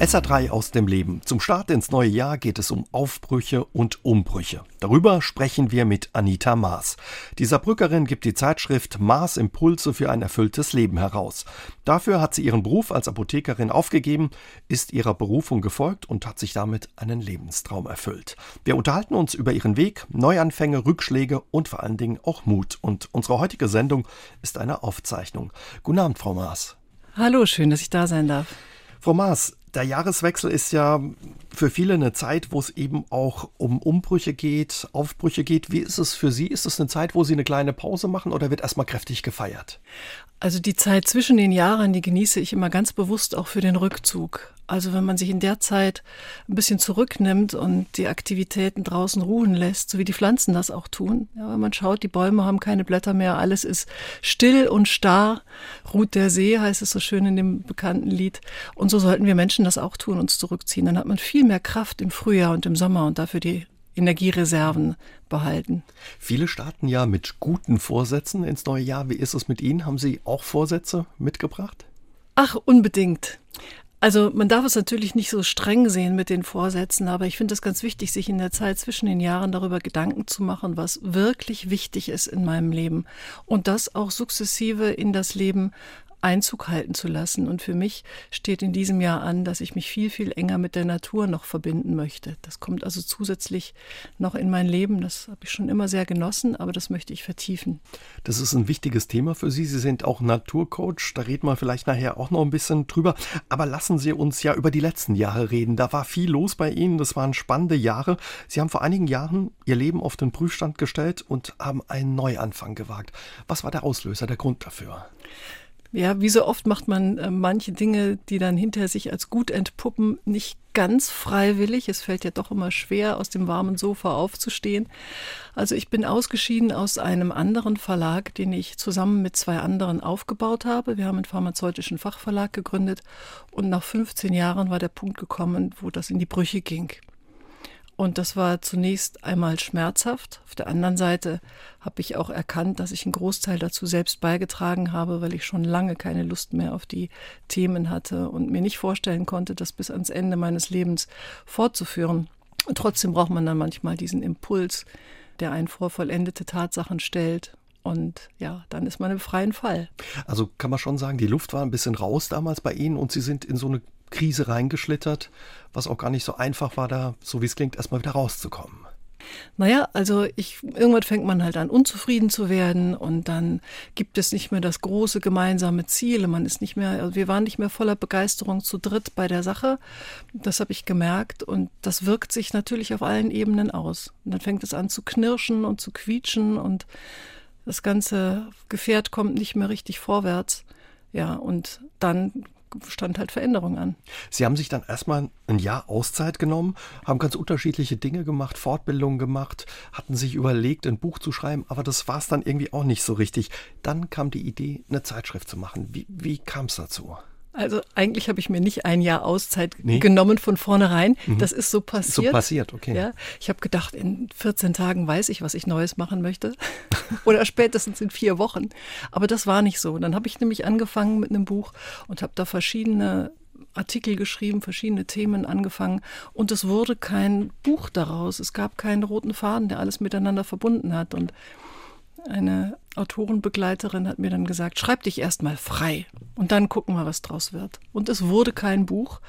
SA3 aus dem Leben. Zum Start ins neue Jahr geht es um Aufbrüche und Umbrüche. Darüber sprechen wir mit Anita Maas. Die Saarbrückerin gibt die Zeitschrift Maas Impulse für ein erfülltes Leben heraus. Dafür hat sie ihren Beruf als Apothekerin aufgegeben, ist ihrer Berufung gefolgt und hat sich damit einen Lebenstraum erfüllt. Wir unterhalten uns über ihren Weg, Neuanfänge, Rückschläge und vor allen Dingen auch Mut. Und unsere heutige Sendung ist eine Aufzeichnung. Guten Abend, Frau Maas. Hallo, schön, dass ich da sein darf. Frau Maas, der Jahreswechsel ist ja für viele eine Zeit, wo es eben auch um Umbrüche geht, Aufbrüche geht. Wie ist es für Sie? Ist es eine Zeit, wo Sie eine kleine Pause machen oder wird erstmal kräftig gefeiert? Also die Zeit zwischen den Jahren, die genieße ich immer ganz bewusst auch für den Rückzug. Also wenn man sich in der Zeit ein bisschen zurücknimmt und die Aktivitäten draußen ruhen lässt, so wie die Pflanzen das auch tun. Ja, wenn man schaut, die Bäume haben keine Blätter mehr, alles ist still und starr. Ruht der See, heißt es so schön in dem bekannten Lied. Und so sollten wir Menschen das auch tun, uns zurückziehen. Dann hat man viel mehr Kraft im Frühjahr und im Sommer und dafür die Energiereserven behalten. Viele starten ja mit guten Vorsätzen ins neue Jahr. Wie ist es mit Ihnen? Haben Sie auch Vorsätze mitgebracht? Ach, unbedingt. Also man darf es natürlich nicht so streng sehen mit den Vorsätzen, aber ich finde es ganz wichtig, sich in der Zeit zwischen den Jahren darüber Gedanken zu machen, was wirklich wichtig ist in meinem Leben. Und das auch sukzessive in das Leben Einzug halten zu lassen. Und für mich steht in diesem Jahr an, dass ich mich viel, viel enger mit der Natur noch verbinden möchte. Das kommt also zusätzlich noch in mein Leben. Das habe ich schon immer sehr genossen, aber das möchte ich vertiefen. Das ist ein wichtiges Thema für Sie. Sie sind auch Naturcoach. Da reden wir vielleicht nachher auch noch ein bisschen drüber. Aber lassen Sie uns ja über die letzten Jahre reden. Da war viel los bei Ihnen. Das waren spannende Jahre. Sie haben vor einigen Jahren Ihr Leben auf den Prüfstand gestellt und haben einen Neuanfang gewagt. Was war der Auslöser, der Grund dafür? Ja, wie so oft macht man äh, manche Dinge, die dann hinter sich als gut entpuppen, nicht ganz freiwillig. Es fällt ja doch immer schwer, aus dem warmen Sofa aufzustehen. Also ich bin ausgeschieden aus einem anderen Verlag, den ich zusammen mit zwei anderen aufgebaut habe. Wir haben einen pharmazeutischen Fachverlag gegründet und nach 15 Jahren war der Punkt gekommen, wo das in die Brüche ging. Und das war zunächst einmal schmerzhaft. Auf der anderen Seite habe ich auch erkannt, dass ich einen Großteil dazu selbst beigetragen habe, weil ich schon lange keine Lust mehr auf die Themen hatte und mir nicht vorstellen konnte, das bis ans Ende meines Lebens fortzuführen. Und trotzdem braucht man dann manchmal diesen Impuls, der einen vor vollendete Tatsachen stellt und ja, dann ist man im freien Fall. Also kann man schon sagen, die Luft war ein bisschen raus damals bei Ihnen und Sie sind in so eine Krise reingeschlittert, was auch gar nicht so einfach war, da, so wie es klingt, erstmal wieder rauszukommen. Naja, also ich, irgendwann fängt man halt an, unzufrieden zu werden und dann gibt es nicht mehr das große gemeinsame Ziel. Man ist nicht mehr, also wir waren nicht mehr voller Begeisterung zu dritt bei der Sache. Das habe ich gemerkt und das wirkt sich natürlich auf allen Ebenen aus. Und dann fängt es an zu knirschen und zu quietschen und das ganze Gefährt kommt nicht mehr richtig vorwärts. Ja, und dann stand halt Veränderung an. Sie haben sich dann erstmal ein Jahr Auszeit genommen, haben ganz unterschiedliche Dinge gemacht, Fortbildungen gemacht, hatten sich überlegt, ein Buch zu schreiben, aber das war es dann irgendwie auch nicht so richtig. Dann kam die Idee, eine Zeitschrift zu machen. Wie, wie kam es dazu? Also eigentlich habe ich mir nicht ein Jahr Auszeit nee. genommen von vornherein. Mhm. Das ist so passiert. So passiert, okay. Ja, ich habe gedacht, in 14 Tagen weiß ich, was ich Neues machen möchte. Oder spätestens in vier Wochen. Aber das war nicht so. Dann habe ich nämlich angefangen mit einem Buch und habe da verschiedene Artikel geschrieben, verschiedene Themen angefangen und es wurde kein Buch daraus. Es gab keinen roten Faden, der alles miteinander verbunden hat. Und eine Autorenbegleiterin hat mir dann gesagt, schreib dich erstmal frei und dann gucken wir, was draus wird. Und es wurde kein Buch,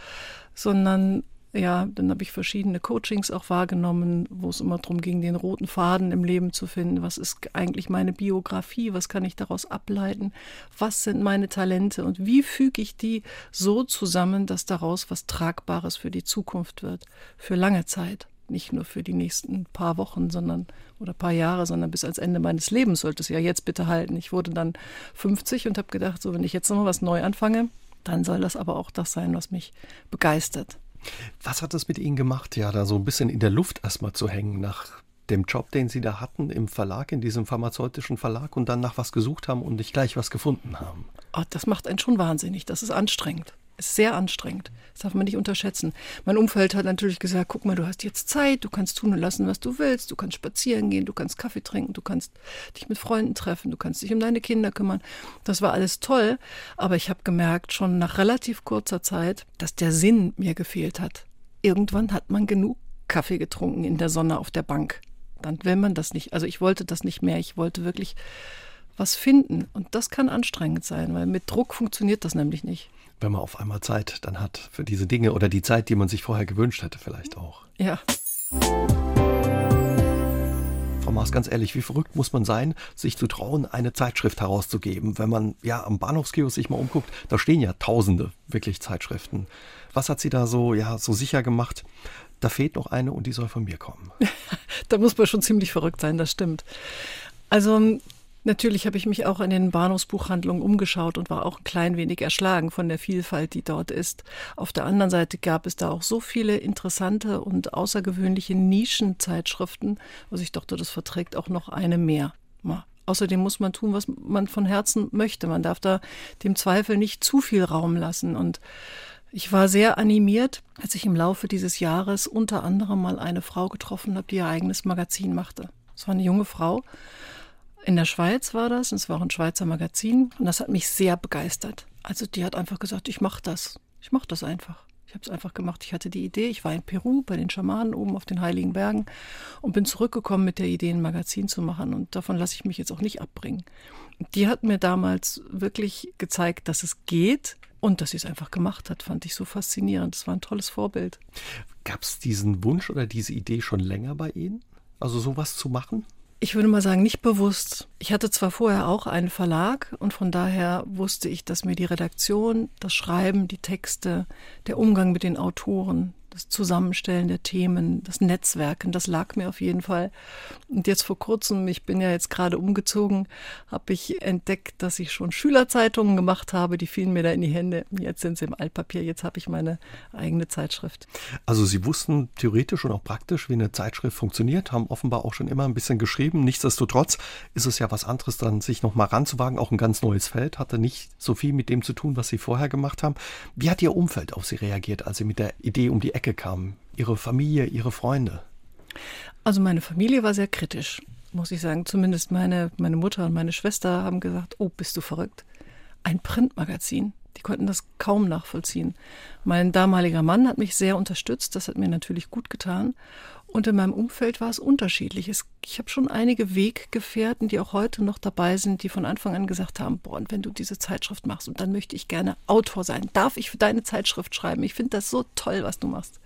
sondern ja, dann habe ich verschiedene Coachings auch wahrgenommen, wo es immer darum ging, den roten Faden im Leben zu finden. Was ist eigentlich meine Biografie? Was kann ich daraus ableiten? Was sind meine Talente? Und wie füge ich die so zusammen, dass daraus was Tragbares für die Zukunft wird? Für lange Zeit nicht nur für die nächsten paar Wochen, sondern oder paar Jahre, sondern bis ans Ende meines Lebens sollte es ja jetzt bitte halten. Ich wurde dann 50 und habe gedacht, so wenn ich jetzt nochmal was neu anfange, dann soll das aber auch das sein, was mich begeistert. Was hat das mit Ihnen gemacht, ja, da so ein bisschen in der Luft erstmal zu hängen nach dem Job, den Sie da hatten im Verlag, in diesem pharmazeutischen Verlag und dann nach was gesucht haben und nicht gleich was gefunden haben? Oh, das macht einen schon wahnsinnig, das ist anstrengend Ist sehr anstrengend. Das darf man nicht unterschätzen. Mein Umfeld hat natürlich gesagt, guck mal, du hast jetzt Zeit, du kannst tun und lassen, was du willst, du kannst spazieren gehen, du kannst Kaffee trinken, du kannst dich mit Freunden treffen, du kannst dich um deine Kinder kümmern. Das war alles toll, aber ich habe gemerkt, schon nach relativ kurzer Zeit, dass der Sinn mir gefehlt hat. Irgendwann hat man genug Kaffee getrunken in der Sonne auf der Bank. Dann will man das nicht. Also ich wollte das nicht mehr. Ich wollte wirklich was finden. Und das kann anstrengend sein, weil mit Druck funktioniert das nämlich nicht. Wenn man auf einmal Zeit dann hat für diese Dinge oder die Zeit, die man sich vorher gewünscht hätte, vielleicht auch. Ja. Frau Maas, ganz ehrlich, wie verrückt muss man sein, sich zu trauen, eine Zeitschrift herauszugeben? Wenn man ja am Bahnhofskiosk sich mal umguckt, da stehen ja Tausende wirklich Zeitschriften. Was hat Sie da so, ja, so sicher gemacht? Da fehlt noch eine und die soll von mir kommen. da muss man schon ziemlich verrückt sein, das stimmt. Also Natürlich habe ich mich auch in den Bahnhofsbuchhandlungen umgeschaut und war auch ein klein wenig erschlagen von der Vielfalt, die dort ist. Auf der anderen Seite gab es da auch so viele interessante und außergewöhnliche Nischenzeitschriften, was ich dachte, das verträgt auch noch eine mehr. Außerdem muss man tun, was man von Herzen möchte. Man darf da dem Zweifel nicht zu viel Raum lassen. Und ich war sehr animiert, als ich im Laufe dieses Jahres unter anderem mal eine Frau getroffen habe, die ihr eigenes Magazin machte. Es war eine junge Frau in der Schweiz war das, und es war auch ein Schweizer Magazin, und das hat mich sehr begeistert. Also die hat einfach gesagt, ich mache das. Ich mache das einfach. Ich habe es einfach gemacht. Ich hatte die Idee, ich war in Peru bei den Schamanen oben auf den Heiligen Bergen und bin zurückgekommen mit der Idee, ein Magazin zu machen. Und davon lasse ich mich jetzt auch nicht abbringen. Die hat mir damals wirklich gezeigt, dass es geht und dass sie es einfach gemacht hat, fand ich so faszinierend. Das war ein tolles Vorbild. Gab es diesen Wunsch oder diese Idee schon länger bei Ihnen? Also sowas zu machen? Ich würde mal sagen, nicht bewusst. Ich hatte zwar vorher auch einen Verlag und von daher wusste ich, dass mir die Redaktion, das Schreiben, die Texte, der Umgang mit den Autoren, das Zusammenstellen der Themen, das Netzwerken, das lag mir auf jeden Fall. Und jetzt vor kurzem, ich bin ja jetzt gerade umgezogen, habe ich entdeckt, dass ich schon Schülerzeitungen gemacht habe, die fielen mir da in die Hände. Jetzt sind sie im Altpapier, jetzt habe ich meine eigene Zeitschrift. Also Sie wussten theoretisch und auch praktisch, wie eine Zeitschrift funktioniert, haben offenbar auch schon immer ein bisschen geschrieben. Nichtsdestotrotz ist es ja was anderes, dann sich nochmal ranzuwagen, auch ein ganz neues Feld, hatte nicht so viel mit dem zu tun, was Sie vorher gemacht haben. Wie hat Ihr Umfeld auf Sie reagiert, als Sie mit der Idee um die Ecke Ecke kamen? Ihre Familie, Ihre Freunde? Also meine Familie war sehr kritisch, muss ich sagen. Zumindest meine, meine Mutter und meine Schwester haben gesagt, oh, bist du verrückt? Ein Printmagazin. Die konnten das kaum nachvollziehen. Mein damaliger Mann hat mich sehr unterstützt, das hat mir natürlich gut getan. Und in meinem Umfeld war es unterschiedlich. ich habe schon einige Weggefährten, die auch heute noch dabei sind, die von Anfang an gesagt haben, boah, und wenn du diese Zeitschrift machst und dann möchte ich gerne Autor sein, darf ich für deine Zeitschrift schreiben? Ich finde das so toll, was du machst.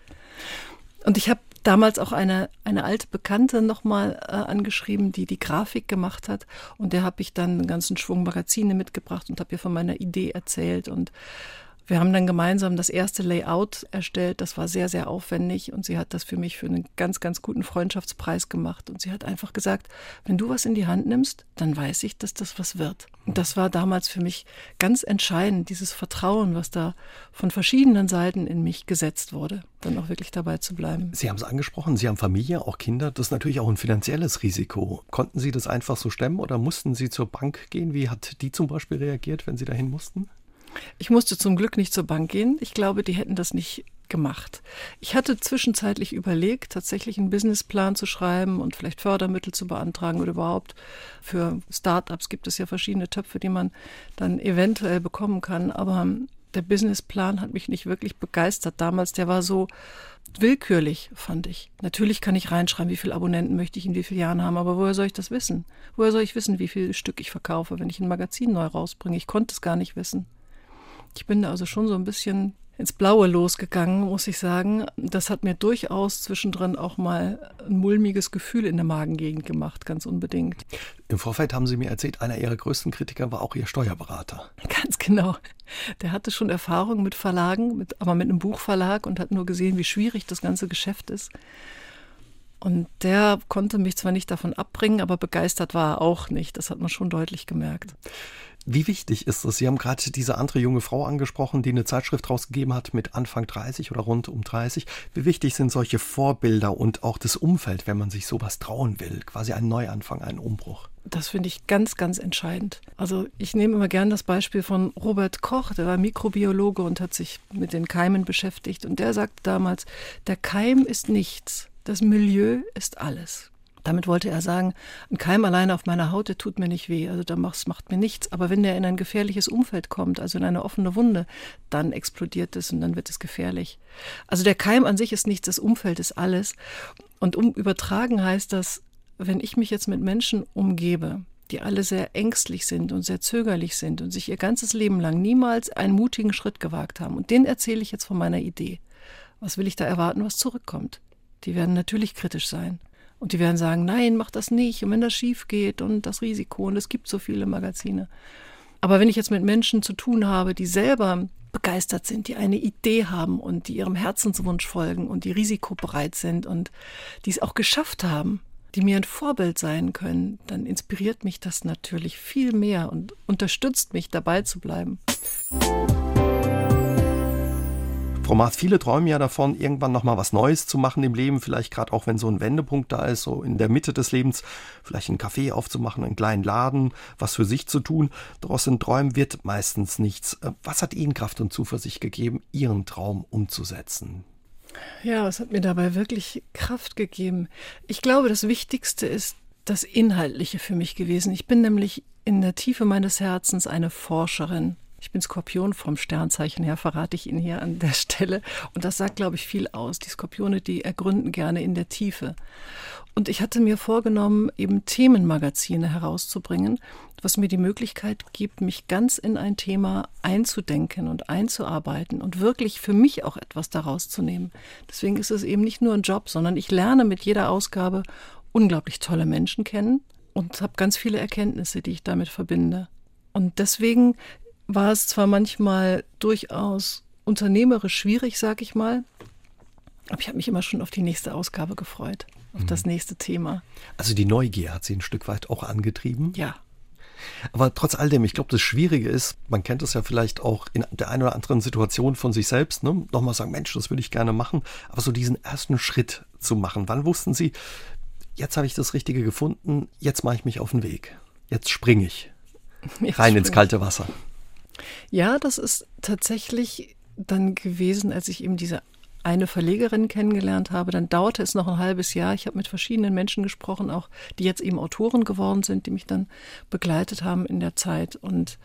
Und ich habe damals auch eine, eine alte Bekannte nochmal äh, angeschrieben, die die Grafik gemacht hat. Und der habe ich dann einen ganzen Schwung Magazine mitgebracht und habe ihr von meiner Idee erzählt. Und wir haben dann gemeinsam das erste Layout erstellt. Das war sehr, sehr aufwendig und sie hat das für mich für einen ganz, ganz guten Freundschaftspreis gemacht. Und sie hat einfach gesagt, wenn du was in die Hand nimmst, dann weiß ich, dass das was wird. Und das war damals für mich ganz entscheidend, dieses Vertrauen, was da von verschiedenen Seiten in mich gesetzt wurde, dann auch wirklich dabei zu bleiben. Sie haben es angesprochen, Sie haben Familie, auch Kinder. Das ist natürlich auch ein finanzielles Risiko. Konnten Sie das einfach so stemmen oder mussten Sie zur Bank gehen? Wie hat die zum Beispiel reagiert, wenn Sie dahin mussten? Ich musste zum Glück nicht zur Bank gehen. Ich glaube, die hätten das nicht gemacht. Ich hatte zwischenzeitlich überlegt, tatsächlich einen Businessplan zu schreiben und vielleicht Fördermittel zu beantragen oder überhaupt für Startups gibt es ja verschiedene Töpfe, die man dann eventuell bekommen kann. Aber der Businessplan hat mich nicht wirklich begeistert damals. Der war so willkürlich, fand ich. Natürlich kann ich reinschreiben, wie viele Abonnenten möchte ich in wie vielen Jahren haben, aber woher soll ich das wissen? Woher soll ich wissen, wie viel Stück ich verkaufe, wenn ich ein Magazin neu rausbringe? Ich konnte es gar nicht wissen. Ich bin da also schon so ein bisschen ins Blaue losgegangen, muss ich sagen. Das hat mir durchaus zwischendrin auch mal ein mulmiges Gefühl in der Magengegend gemacht, ganz unbedingt. Im Vorfeld haben Sie mir erzählt, einer Ihrer größten Kritiker war auch Ihr Steuerberater. Ganz genau. Der hatte schon Erfahrung mit Verlagen, mit, aber mit einem Buchverlag und hat nur gesehen, wie schwierig das ganze Geschäft ist. Und der konnte mich zwar nicht davon abbringen, aber begeistert war er auch nicht. Das hat man schon deutlich gemerkt. Wie wichtig ist es? Sie haben gerade diese andere junge Frau angesprochen, die eine Zeitschrift rausgegeben hat mit Anfang 30 oder rund um 30. Wie wichtig sind solche Vorbilder und auch das Umfeld, wenn man sich sowas trauen will? Quasi ein Neuanfang, ein Umbruch. Das finde ich ganz, ganz entscheidend. Also ich nehme immer gern das Beispiel von Robert Koch, der war Mikrobiologe und hat sich mit den Keimen beschäftigt. Und der sagte damals, der Keim ist nichts, das Milieu ist alles. Damit wollte er sagen, ein Keim alleine auf meiner Haut, der tut mir nicht weh, also da macht, mir nichts. Aber wenn der in ein gefährliches Umfeld kommt, also in eine offene Wunde, dann explodiert es und dann wird es gefährlich. Also der Keim an sich ist nichts, das Umfeld ist alles. Und um übertragen heißt das, wenn ich mich jetzt mit Menschen umgebe, die alle sehr ängstlich sind und sehr zögerlich sind und sich ihr ganzes Leben lang niemals einen mutigen Schritt gewagt haben, und denen erzähle ich jetzt von meiner Idee. Was will ich da erwarten, was zurückkommt? Die werden natürlich kritisch sein. Und die werden sagen, nein, mach das nicht. Und wenn das schief geht und das Risiko, und es gibt so viele Magazine. Aber wenn ich jetzt mit Menschen zu tun habe, die selber begeistert sind, die eine Idee haben und die ihrem Herzenswunsch folgen und die risikobereit sind und die es auch geschafft haben, die mir ein Vorbild sein können, dann inspiriert mich das natürlich viel mehr und unterstützt mich dabei zu bleiben. Maas, viele träumen ja davon, irgendwann nochmal was Neues zu machen im Leben, vielleicht gerade auch wenn so ein Wendepunkt da ist, so in der Mitte des Lebens, vielleicht einen Café aufzumachen, einen kleinen Laden, was für sich zu tun. Daraus in Träumen wird meistens nichts. Äh, was hat Ihnen Kraft und Zuversicht gegeben, Ihren Traum umzusetzen? Ja, es hat mir dabei wirklich Kraft gegeben. Ich glaube, das Wichtigste ist das Inhaltliche für mich gewesen. Ich bin nämlich in der Tiefe meines Herzens eine Forscherin. Ich bin Skorpion vom Sternzeichen her, verrate ich Ihnen hier an der Stelle. Und das sagt, glaube ich, viel aus. Die Skorpione, die ergründen gerne in der Tiefe. Und ich hatte mir vorgenommen, eben Themenmagazine herauszubringen, was mir die Möglichkeit gibt, mich ganz in ein Thema einzudenken und einzuarbeiten und wirklich für mich auch etwas daraus zu nehmen. Deswegen ist es eben nicht nur ein Job, sondern ich lerne mit jeder Ausgabe unglaublich tolle Menschen kennen und habe ganz viele Erkenntnisse, die ich damit verbinde. Und deswegen war es zwar manchmal durchaus unternehmerisch schwierig, sag ich mal, aber ich habe mich immer schon auf die nächste Ausgabe gefreut, auf mhm. das nächste Thema. Also die Neugier hat sie ein Stück weit auch angetrieben? Ja. Aber trotz all dem, ich glaube, das Schwierige ist, man kennt es ja vielleicht auch in der einen oder anderen Situation von sich selbst, ne? nochmal sagen, Mensch, das würde ich gerne machen, aber so diesen ersten Schritt zu machen. Wann wussten Sie, jetzt habe ich das Richtige gefunden, jetzt mache ich mich auf den Weg, jetzt springe ich jetzt rein spring. ins kalte Wasser? Ja, das ist tatsächlich dann gewesen, als ich eben diese eine Verlegerin kennengelernt habe. Dann dauerte es noch ein halbes Jahr. Ich habe mit verschiedenen Menschen gesprochen, auch die jetzt eben Autoren geworden sind, die mich dann begleitet haben in der Zeit. Und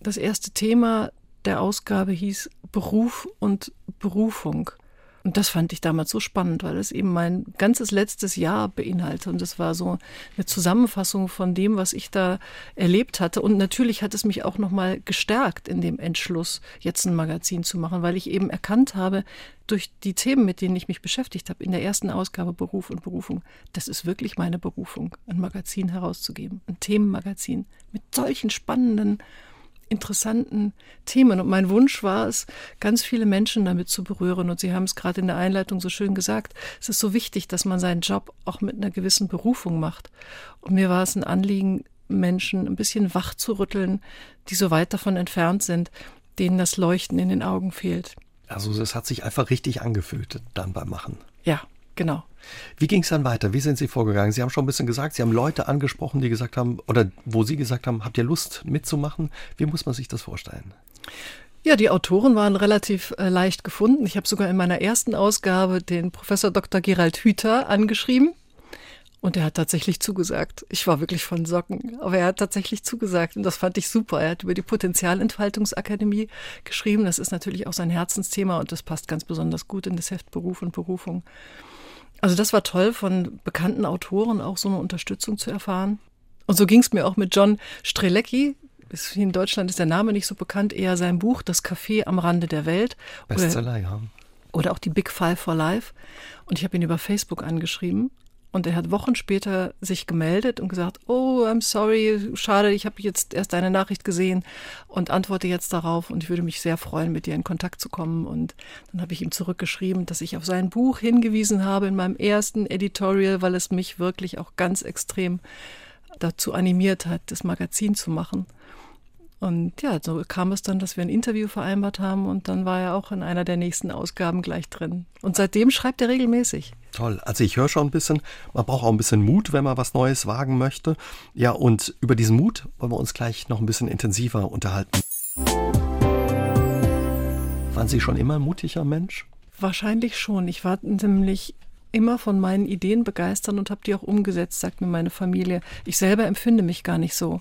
das erste Thema der Ausgabe hieß Beruf und Berufung. Und das fand ich damals so spannend, weil es eben mein ganzes letztes Jahr beinhaltet. Und es war so eine Zusammenfassung von dem, was ich da erlebt hatte. Und natürlich hat es mich auch nochmal gestärkt in dem Entschluss, jetzt ein Magazin zu machen, weil ich eben erkannt habe, durch die Themen, mit denen ich mich beschäftigt habe, in der ersten Ausgabe Beruf und Berufung, das ist wirklich meine Berufung, ein Magazin herauszugeben, ein Themenmagazin mit solchen spannenden interessanten Themen. Und mein Wunsch war es, ganz viele Menschen damit zu berühren. Und Sie haben es gerade in der Einleitung so schön gesagt. Es ist so wichtig, dass man seinen Job auch mit einer gewissen Berufung macht. Und mir war es ein Anliegen, Menschen ein bisschen wach zu rütteln, die so weit davon entfernt sind, denen das Leuchten in den Augen fehlt. Also es hat sich einfach richtig angefühlt dann beim Machen. Ja, genau. Wie ging es dann weiter? Wie sind Sie vorgegangen? Sie haben schon ein bisschen gesagt, Sie haben Leute angesprochen, die gesagt haben, oder wo Sie gesagt haben, habt ihr Lust mitzumachen? Wie muss man sich das vorstellen? Ja, die Autoren waren relativ äh, leicht gefunden. Ich habe sogar in meiner ersten Ausgabe den Professor Dr. Gerald Hüther angeschrieben. Und er hat tatsächlich zugesagt. Ich war wirklich von Socken, aber er hat tatsächlich zugesagt und das fand ich super. Er hat über die Potenzialentfaltungsakademie geschrieben. Das ist natürlich auch sein Herzensthema und das passt ganz besonders gut in das Heft Beruf und Berufung. Also das war toll, von bekannten Autoren auch so eine Unterstützung zu erfahren. Und so ging es mir auch mit John Strelecki. In Deutschland ist der Name nicht so bekannt, eher sein Buch Das Café am Rande der Welt. Bestseller, ja. Oder auch die Big Five for Life. Und ich habe ihn über Facebook angeschrieben und er hat Wochen später sich gemeldet und gesagt, oh, I'm sorry, schade, ich habe jetzt erst deine Nachricht gesehen und antworte jetzt darauf und ich würde mich sehr freuen, mit dir in Kontakt zu kommen. Und dann habe ich ihm zurückgeschrieben, dass ich auf sein Buch hingewiesen habe in meinem ersten Editorial, weil es mich wirklich auch ganz extrem dazu animiert hat, das Magazin zu machen. Und ja, so kam es dann, dass wir ein Interview vereinbart haben und dann war er auch in einer der nächsten Ausgaben gleich drin. Und seitdem schreibt er regelmäßig. Toll. Also ich höre schon ein bisschen, man braucht auch ein bisschen Mut, wenn man was Neues wagen möchte. Ja, und über diesen Mut wollen wir uns gleich noch ein bisschen intensiver unterhalten. Waren Sie schon immer ein mutiger Mensch? Wahrscheinlich schon. Ich war nämlich immer von meinen Ideen begeistert und habe die auch umgesetzt, sagt mir meine Familie. Ich selber empfinde mich gar nicht so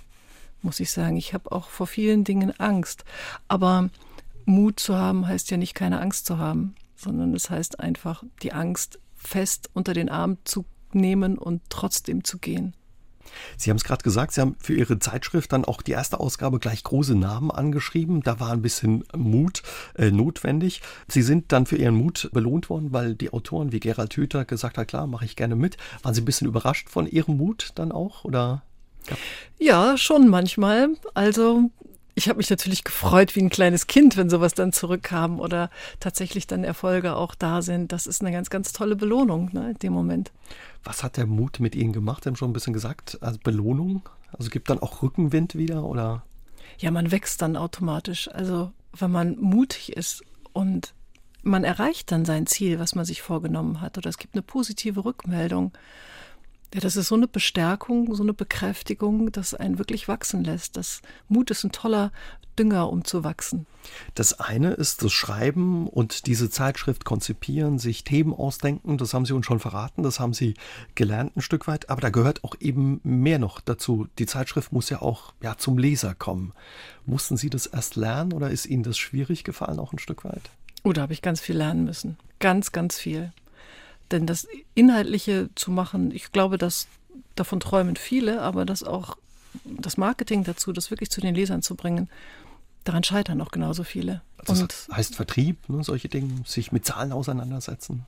muss ich sagen. Ich habe auch vor vielen Dingen Angst. Aber Mut zu haben heißt ja nicht keine Angst zu haben, sondern es heißt einfach, die Angst fest unter den Arm zu nehmen und trotzdem zu gehen. Sie haben es gerade gesagt, Sie haben für Ihre Zeitschrift dann auch die erste Ausgabe gleich große Namen angeschrieben. Da war ein bisschen Mut äh, notwendig. Sie sind dann für Ihren Mut belohnt worden, weil die Autoren wie Gerald Hüther gesagt haben, klar, mache ich gerne mit. Waren Sie ein bisschen überrascht von Ihrem Mut dann auch? Oder? Ja, schon manchmal. Also ich habe mich natürlich gefreut wie ein kleines Kind, wenn sowas dann zurückkam oder tatsächlich dann Erfolge auch da sind. Das ist eine ganz, ganz tolle Belohnung ne, in dem Moment. Was hat der Mut mit Ihnen gemacht? Sie haben schon ein bisschen gesagt, als Belohnung. Also gibt dann auch Rückenwind wieder oder? Ja, man wächst dann automatisch. Also wenn man mutig ist und man erreicht dann sein Ziel, was man sich vorgenommen hat, oder es gibt eine positive Rückmeldung ja, das ist so eine Bestärkung, so eine Bekräftigung, das einen wirklich wachsen lässt. Das Mut ist ein toller Dünger, um zu wachsen. Das eine ist das Schreiben und diese Zeitschrift konzipieren, sich Themen ausdenken. Das haben Sie uns schon verraten, das haben Sie gelernt ein Stück weit. Aber da gehört auch eben mehr noch dazu. Die Zeitschrift muss ja auch ja, zum Leser kommen. Mussten Sie das erst lernen oder ist Ihnen das schwierig gefallen, auch ein Stück weit? Oh, da habe ich ganz viel lernen müssen. Ganz, ganz viel. Denn das Inhaltliche zu machen, ich glaube, dass davon träumen viele, aber das auch das Marketing dazu, das wirklich zu den Lesern zu bringen, daran scheitern auch genauso viele. Also das heißt Vertrieb, ne, solche Dinge, sich mit Zahlen auseinandersetzen.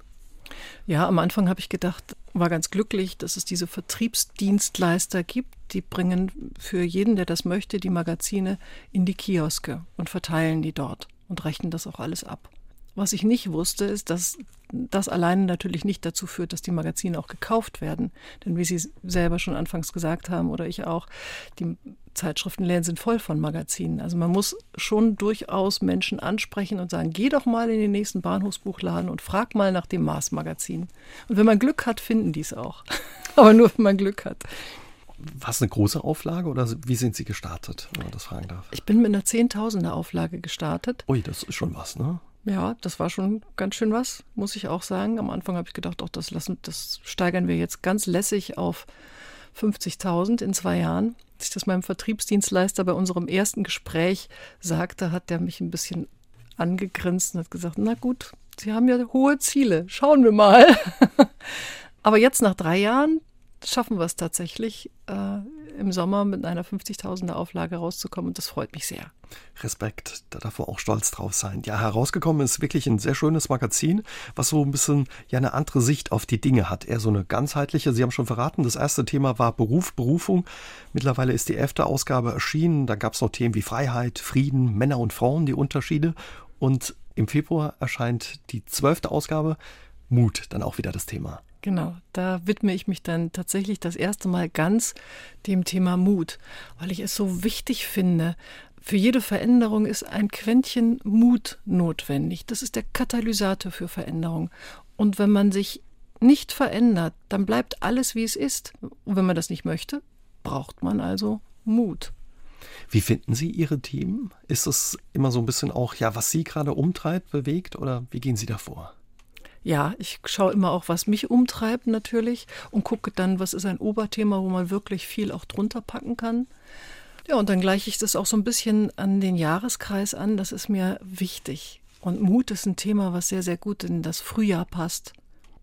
Ja, am Anfang habe ich gedacht, war ganz glücklich, dass es diese Vertriebsdienstleister gibt, die bringen für jeden, der das möchte, die Magazine in die Kioske und verteilen die dort und rechnen das auch alles ab. Was ich nicht wusste, ist, dass das alleine natürlich nicht dazu führt, dass die Magazine auch gekauft werden. Denn wie Sie selber schon anfangs gesagt haben oder ich auch, die Zeitschriftenläden sind voll von Magazinen. Also man muss schon durchaus Menschen ansprechen und sagen, geh doch mal in den nächsten Bahnhofsbuchladen und frag mal nach dem Mars-Magazin. Und wenn man Glück hat, finden die es auch. Aber nur, wenn man Glück hat. War es eine große Auflage oder wie sind Sie gestartet, wenn man das fragen darf? Ich bin mit einer Zehntausender Auflage gestartet. Ui, das ist schon was, ne? Ja, das war schon ganz schön was, muss ich auch sagen. Am Anfang habe ich gedacht, auch das lassen, das steigern wir jetzt ganz lässig auf 50.000 in zwei Jahren. Als ich das meinem Vertriebsdienstleister bei unserem ersten Gespräch sagte, hat der mich ein bisschen angegrinst und hat gesagt, na gut, Sie haben ja hohe Ziele, schauen wir mal. Aber jetzt nach drei Jahren schaffen wir es tatsächlich, äh, im Sommer mit einer 50.000er Auflage rauszukommen und das freut mich sehr. Respekt, da darf man auch stolz drauf sein. Ja, herausgekommen ist wirklich ein sehr schönes Magazin, was so ein bisschen ja eine andere Sicht auf die Dinge hat. Eher so eine ganzheitliche. Sie haben schon verraten, das erste Thema war Beruf, Berufung. Mittlerweile ist die elfte Ausgabe erschienen. Da gab es noch Themen wie Freiheit, Frieden, Männer und Frauen, die Unterschiede. Und im Februar erscheint die zwölfte Ausgabe. Mut, dann auch wieder das Thema. Genau, da widme ich mich dann tatsächlich das erste Mal ganz dem Thema Mut, weil ich es so wichtig finde. Für jede Veränderung ist ein Quäntchen Mut notwendig. Das ist der Katalysator für Veränderung. Und wenn man sich nicht verändert, dann bleibt alles, wie es ist. Und wenn man das nicht möchte, braucht man also Mut. Wie finden Sie Ihre Themen? Ist es immer so ein bisschen auch, ja, was Sie gerade umtreibt, bewegt oder wie gehen Sie davor? Ja, ich schaue immer auch, was mich umtreibt natürlich und gucke dann, was ist ein Oberthema, wo man wirklich viel auch drunter packen kann. Ja, und dann gleiche ich das auch so ein bisschen an den Jahreskreis an. Das ist mir wichtig. Und Mut ist ein Thema, was sehr, sehr gut in das Frühjahr passt.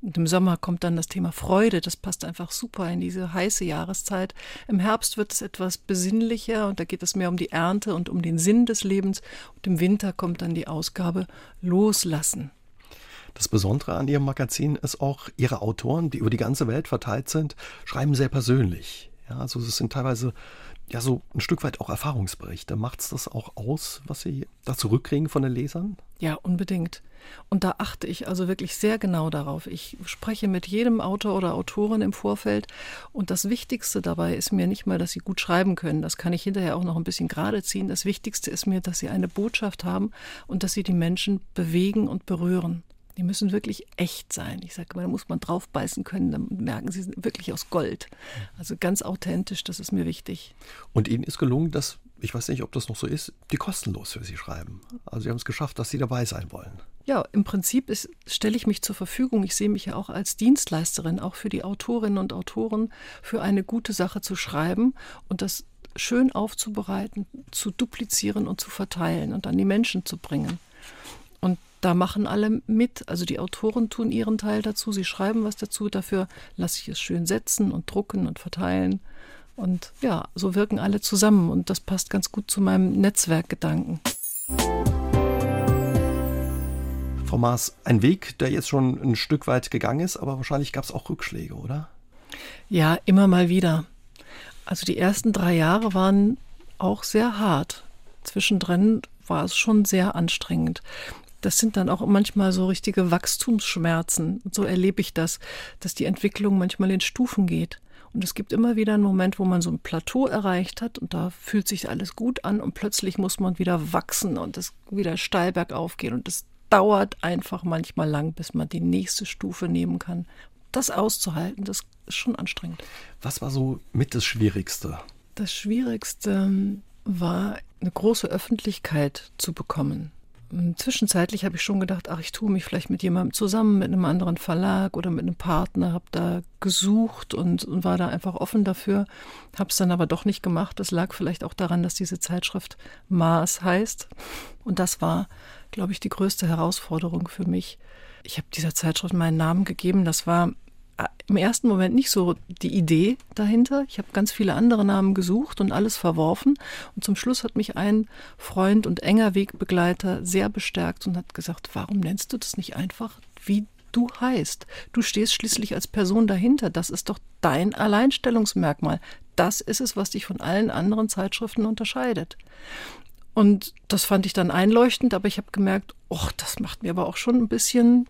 Und im Sommer kommt dann das Thema Freude. Das passt einfach super in diese heiße Jahreszeit. Im Herbst wird es etwas besinnlicher und da geht es mehr um die Ernte und um den Sinn des Lebens. Und im Winter kommt dann die Ausgabe Loslassen. Das Besondere an Ihrem Magazin ist auch, Ihre Autoren, die über die ganze Welt verteilt sind, schreiben sehr persönlich. Ja, also es sind teilweise ja so ein Stück weit auch Erfahrungsberichte. Macht es das auch aus, was Sie da zurückkriegen von den Lesern? Ja, unbedingt. Und da achte ich also wirklich sehr genau darauf. Ich spreche mit jedem Autor oder Autorin im Vorfeld und das Wichtigste dabei ist mir nicht mal, dass sie gut schreiben können. Das kann ich hinterher auch noch ein bisschen gerade ziehen. Das Wichtigste ist mir, dass sie eine Botschaft haben und dass sie die Menschen bewegen und berühren. Die müssen wirklich echt sein. Ich sage immer, da muss man draufbeißen können, dann merken sie, sind wirklich aus Gold. Also ganz authentisch, das ist mir wichtig. Und Ihnen ist gelungen, dass, ich weiß nicht, ob das noch so ist, die kostenlos für Sie schreiben. Also Sie haben es geschafft, dass Sie dabei sein wollen. Ja, im Prinzip stelle ich mich zur Verfügung. Ich sehe mich ja auch als Dienstleisterin, auch für die Autorinnen und Autoren, für eine gute Sache zu schreiben und das schön aufzubereiten, zu duplizieren und zu verteilen und an die Menschen zu bringen. Und da machen alle mit. Also die Autoren tun ihren Teil dazu, sie schreiben was dazu. Dafür lasse ich es schön setzen und drucken und verteilen. Und ja, so wirken alle zusammen und das passt ganz gut zu meinem Netzwerkgedanken. Frau Maas, ein Weg, der jetzt schon ein Stück weit gegangen ist, aber wahrscheinlich gab es auch Rückschläge, oder? Ja, immer mal wieder. Also die ersten drei Jahre waren auch sehr hart. Zwischendrin war es schon sehr anstrengend das sind dann auch manchmal so richtige Wachstumsschmerzen. so erlebe ich das, dass die Entwicklung manchmal in Stufen geht. Und es gibt immer wieder einen Moment, wo man so ein Plateau erreicht hat und da fühlt sich alles gut an und plötzlich muss man wieder wachsen und es wieder steil bergauf gehen. Und es dauert einfach manchmal lang, bis man die nächste Stufe nehmen kann. Das auszuhalten, das ist schon anstrengend. Was war so mit das Schwierigste? Das Schwierigste ähm, war, eine große Öffentlichkeit zu bekommen. Zwischenzeitlich habe ich schon gedacht, ach, ich tue mich vielleicht mit jemandem zusammen, mit einem anderen Verlag oder mit einem Partner, habe da gesucht und, und, war da einfach offen dafür, habe es dann aber doch nicht gemacht. Das lag vielleicht auch daran, dass diese Zeitschrift Maß heißt. Und das war, glaube ich, die größte Herausforderung für mich. Ich habe dieser Zeitschrift meinen Namen gegeben. Das war im ersten Moment nicht so die Idee dahinter. Ich habe ganz viele andere Namen gesucht und alles verworfen. Und zum Schluss hat mich ein Freund und enger Wegbegleiter sehr bestärkt und hat gesagt, warum nennst du das nicht einfach, wie du heißt? Du stehst schließlich als Person dahinter. Das ist doch dein Alleinstellungsmerkmal. Das ist es, was dich von allen anderen Zeitschriften unterscheidet. Und das fand ich dann einleuchtend, aber ich habe gemerkt, oh, das macht mir aber auch schon ein bisschen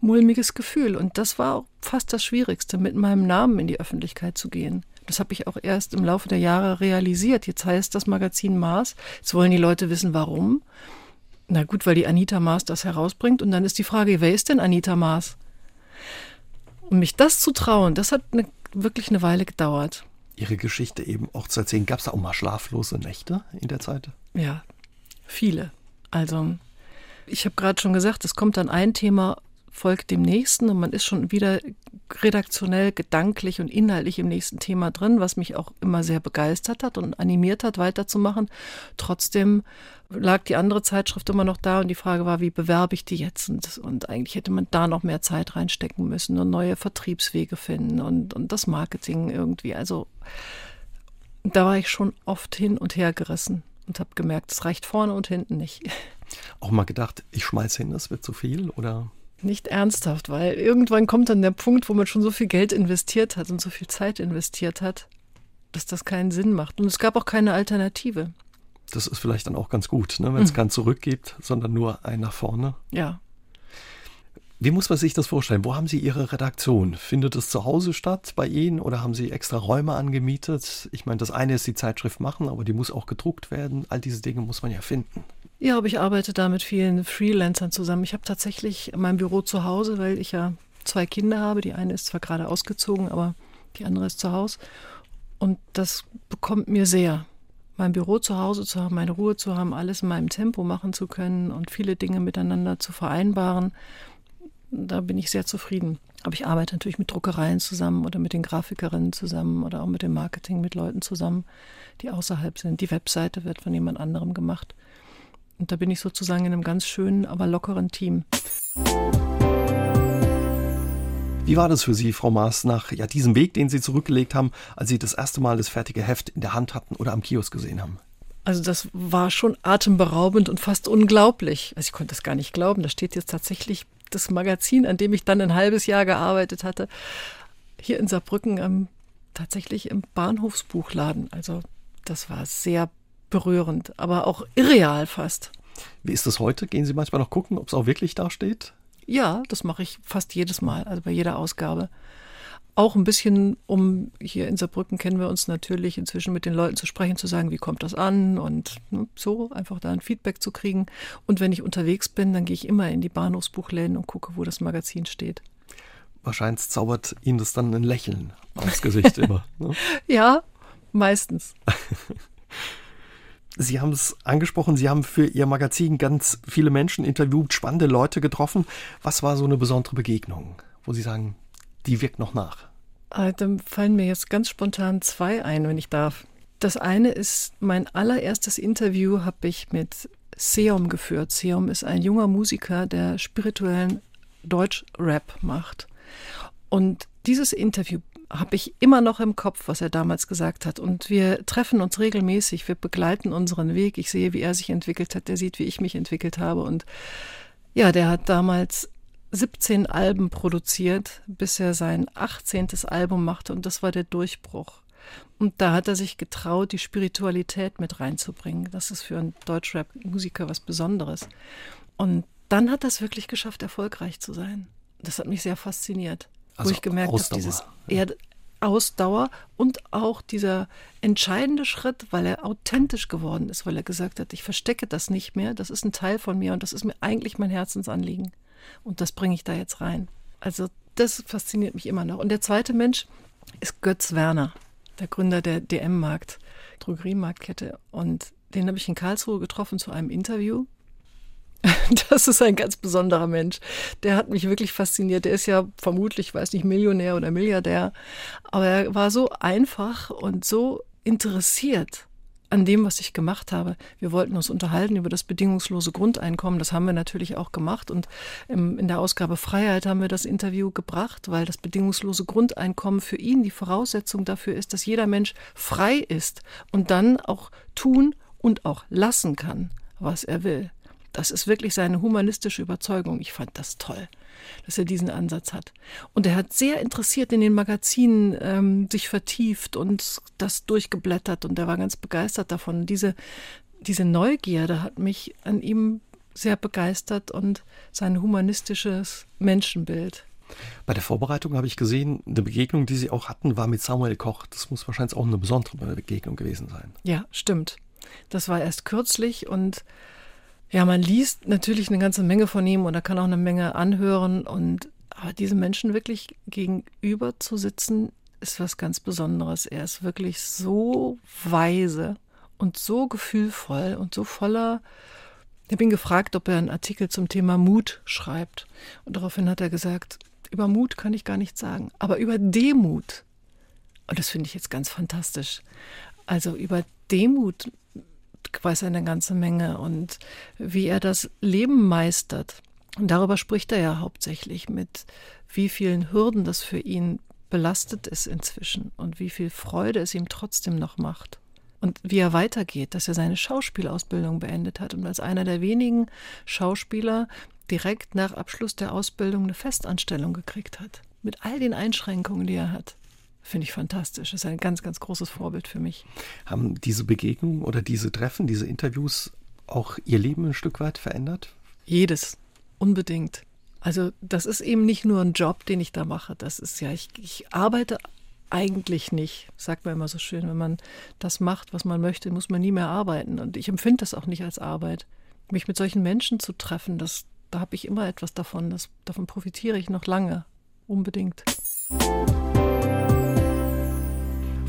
mulmiges Gefühl. Und das war fast das Schwierigste, mit meinem Namen in die Öffentlichkeit zu gehen. Das habe ich auch erst im Laufe der Jahre realisiert. Jetzt heißt das Magazin Mars. Jetzt wollen die Leute wissen, warum. Na gut, weil die Anita Maas das herausbringt. Und dann ist die Frage, wer ist denn Anita Maas? Und mich das zu trauen, das hat eine, wirklich eine Weile gedauert. Ihre Geschichte eben auch zu erzählen. Gab es da auch mal schlaflose Nächte in der Zeit? Ja, viele. Also, ich habe gerade schon gesagt, es kommt dann ein Thema folgt dem nächsten und man ist schon wieder redaktionell, gedanklich und inhaltlich im nächsten Thema drin, was mich auch immer sehr begeistert hat und animiert hat, weiterzumachen. Trotzdem lag die andere Zeitschrift immer noch da und die Frage war, wie bewerbe ich die jetzt? Und, und eigentlich hätte man da noch mehr Zeit reinstecken müssen und neue Vertriebswege finden und, und das Marketing irgendwie. Also da war ich schon oft hin und her gerissen und habe gemerkt, es reicht vorne und hinten nicht. Auch mal gedacht, ich schmeiße hin, das wird zu viel oder? Nicht ernsthaft, weil irgendwann kommt dann der Punkt, wo man schon so viel Geld investiert hat und so viel Zeit investiert hat, dass das keinen Sinn macht. Und es gab auch keine Alternative. Das ist vielleicht dann auch ganz gut, ne? wenn es mhm. kein Zurück gibt, sondern nur ein nach vorne. Ja. Wie muss man sich das vorstellen? Wo haben Sie Ihre Redaktion? Findet es zu Hause statt bei Ihnen oder haben Sie extra Räume angemietet? Ich meine, das eine ist die Zeitschrift machen, aber die muss auch gedruckt werden. All diese Dinge muss man ja finden. Ja, aber ich arbeite da mit vielen Freelancern zusammen. Ich habe tatsächlich mein Büro zu Hause, weil ich ja zwei Kinder habe. Die eine ist zwar gerade ausgezogen, aber die andere ist zu Hause. Und das bekommt mir sehr. Mein Büro zu Hause zu haben, meine Ruhe zu haben, alles in meinem Tempo machen zu können und viele Dinge miteinander zu vereinbaren, da bin ich sehr zufrieden. Aber ich arbeite natürlich mit Druckereien zusammen oder mit den Grafikerinnen zusammen oder auch mit dem Marketing mit Leuten zusammen, die außerhalb sind. Die Webseite wird von jemand anderem gemacht. Und da bin ich sozusagen in einem ganz schönen, aber lockeren Team. Wie war das für Sie, Frau Maas, nach ja, diesem Weg, den Sie zurückgelegt haben, als Sie das erste Mal das fertige Heft in der Hand hatten oder am Kiosk gesehen haben? Also das war schon atemberaubend und fast unglaublich. Also ich konnte das gar nicht glauben. Da steht jetzt tatsächlich das Magazin, an dem ich dann ein halbes Jahr gearbeitet hatte, hier in Saarbrücken ähm, tatsächlich im Bahnhofsbuchladen. Also das war sehr berührend, aber auch irreal fast. Wie ist das heute? Gehen Sie manchmal noch gucken, ob es auch wirklich da steht? Ja, das mache ich fast jedes Mal, also bei jeder Ausgabe. Auch ein bisschen, um hier in Saarbrücken kennen wir uns natürlich inzwischen mit den Leuten zu sprechen, zu sagen, wie kommt das an und ne, so, einfach da ein Feedback zu kriegen. Und wenn ich unterwegs bin, dann gehe ich immer in die Bahnhofsbuchläden und gucke, wo das Magazin steht. Wahrscheinlich zaubert Ihnen das dann ein Lächeln aufs Gesicht immer. Ne? Ja, meistens. Sie haben es angesprochen, Sie haben für Ihr Magazin ganz viele Menschen interviewt, spannende Leute getroffen. Was war so eine besondere Begegnung, wo Sie sagen, die wirkt noch nach? Äh, dann fallen mir jetzt ganz spontan zwei ein, wenn ich darf. Das eine ist, mein allererstes Interview habe ich mit Seom geführt. Seom ist ein junger Musiker, der spirituellen Deutsch-Rap macht. Und dieses Interview habe ich immer noch im Kopf, was er damals gesagt hat. Und wir treffen uns regelmäßig, wir begleiten unseren Weg. Ich sehe, wie er sich entwickelt hat, der sieht, wie ich mich entwickelt habe. Und ja, der hat damals 17 Alben produziert, bis er sein 18. Album machte. Und das war der Durchbruch. Und da hat er sich getraut, die Spiritualität mit reinzubringen. Das ist für einen Deutschrap-Musiker was Besonderes. Und dann hat er es wirklich geschafft, erfolgreich zu sein. Das hat mich sehr fasziniert. Also wo ich gemerkt habe, dieses ja. Ausdauer und auch dieser entscheidende Schritt, weil er authentisch geworden ist, weil er gesagt hat, ich verstecke das nicht mehr, das ist ein Teil von mir und das ist mir eigentlich mein Herzensanliegen. Und das bringe ich da jetzt rein. Also das fasziniert mich immer noch. Und der zweite Mensch ist Götz Werner, der Gründer der DM-Markt, Drogeriemarktkette. Und den habe ich in Karlsruhe getroffen zu einem Interview. Das ist ein ganz besonderer Mensch. Der hat mich wirklich fasziniert. Der ist ja vermutlich, weiß nicht, Millionär oder Milliardär. Aber er war so einfach und so interessiert an dem, was ich gemacht habe. Wir wollten uns unterhalten über das bedingungslose Grundeinkommen. Das haben wir natürlich auch gemacht. Und in der Ausgabe Freiheit haben wir das Interview gebracht, weil das bedingungslose Grundeinkommen für ihn die Voraussetzung dafür ist, dass jeder Mensch frei ist und dann auch tun und auch lassen kann, was er will. Das ist wirklich seine humanistische Überzeugung. Ich fand das toll, dass er diesen Ansatz hat. Und er hat sehr interessiert in den Magazinen ähm, sich vertieft und das durchgeblättert und er war ganz begeistert davon. Diese, diese Neugierde hat mich an ihm sehr begeistert und sein humanistisches Menschenbild. Bei der Vorbereitung habe ich gesehen, eine Begegnung, die Sie auch hatten, war mit Samuel Koch. Das muss wahrscheinlich auch eine besondere Begegnung gewesen sein. Ja, stimmt. Das war erst kürzlich und ja, man liest natürlich eine ganze Menge von ihm und er kann auch eine Menge anhören und aber diesem Menschen wirklich gegenüber zu sitzen, ist was ganz Besonderes. Er ist wirklich so weise und so gefühlvoll und so voller. Ich habe ihn gefragt, ob er einen Artikel zum Thema Mut schreibt. Und daraufhin hat er gesagt, über Mut kann ich gar nichts sagen, aber über Demut. Und das finde ich jetzt ganz fantastisch. Also über Demut weiß er eine ganze Menge und wie er das Leben meistert. Und darüber spricht er ja hauptsächlich mit, wie vielen Hürden das für ihn belastet ist inzwischen und wie viel Freude es ihm trotzdem noch macht. Und wie er weitergeht, dass er seine Schauspielausbildung beendet hat und als einer der wenigen Schauspieler direkt nach Abschluss der Ausbildung eine Festanstellung gekriegt hat. Mit all den Einschränkungen, die er hat finde ich fantastisch. Das ist ein ganz, ganz großes Vorbild für mich. Haben diese Begegnungen oder diese Treffen, diese Interviews auch Ihr Leben ein Stück weit verändert? Jedes, unbedingt. Also das ist eben nicht nur ein Job, den ich da mache. Das ist ja, ich, ich arbeite eigentlich nicht, sagt man immer so schön. Wenn man das macht, was man möchte, muss man nie mehr arbeiten. Und ich empfinde das auch nicht als Arbeit. Mich mit solchen Menschen zu treffen, das, da habe ich immer etwas davon. Das, davon profitiere ich noch lange. Unbedingt.